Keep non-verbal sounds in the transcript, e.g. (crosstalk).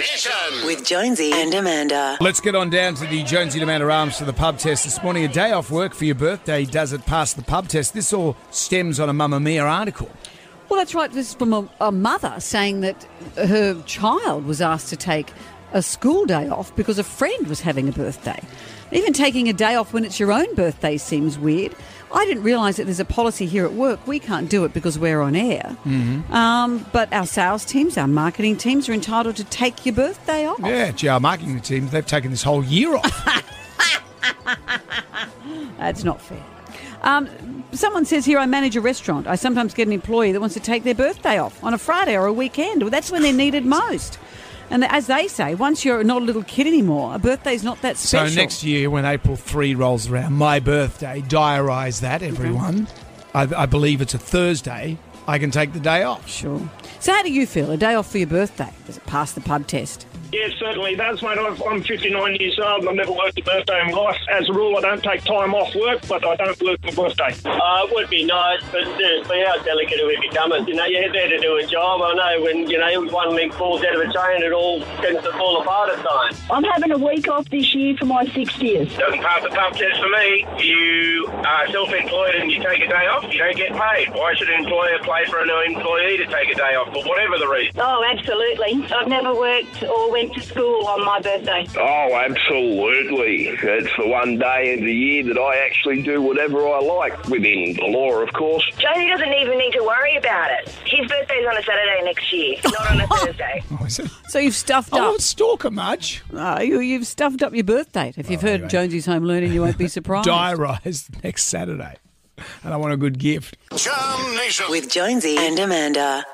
Nation. with Jonesy and Amanda. Let's get on down to the Jonesy and Amanda Arms for the pub test this morning. A day off work for your birthday. Does it pass the pub test? This all stems on a Mamamia article. Well, that's right. This is from a, a mother saying that her child was asked to take a school day off because a friend was having a birthday. Even taking a day off when it's your own birthday seems weird. I didn't realise that there's a policy here at work. We can't do it because we're on air. Um, but our sales teams, our marketing teams are entitled to take your birthday off. Yeah, our marketing teams, they've taken this whole year off. (laughs) That's not fair. Um, someone says here, I manage a restaurant. I sometimes get an employee that wants to take their birthday off on a Friday or a weekend. Well, that's when they're needed most. And as they say, once you're not a little kid anymore, a birthday's not that special. so next year, when April 3 rolls around, my birthday, diarise that, everyone. I, I believe it's a Thursday. I can take the day off. Sure. So how do you feel? A day off for your birthday? Does it pass the pub test? Yeah, certainly does, mate. I've, I'm 59 years old and I've never worked a birthday in my life. As a rule, I don't take time off work, but I don't work my birthday. Uh, it would be nice, but seriously, how delicate are we becoming? You know, you're there to do a job. I know when, you know, one link falls out of a chain, it all tends to fall apart at times. I'm having a week off this year for my 60th. Doesn't pass the pub test for me. You are self-employed and you take a day off, you don't get paid. Why should an employer pay for an employee to take a day off, for whatever the reason? Oh, absolutely. I've never worked or went to school on my birthday. Oh, absolutely. It's the one day in the year that I actually do whatever I like, within the law, of course. Jonesy doesn't even need to worry about it. His birthday's on a Saturday next year, not on a (laughs) Thursday. Oh, is it? So you've stuffed Oh, up. it's Stalker Mudge. Uh, you, you've stuffed up your birthday. If you've heard anyway. Jonesy's Home Learning, you won't be (laughs) surprised. Diarise next Saturday. And I want a good gift. Nation. With Jonesy and Amanda.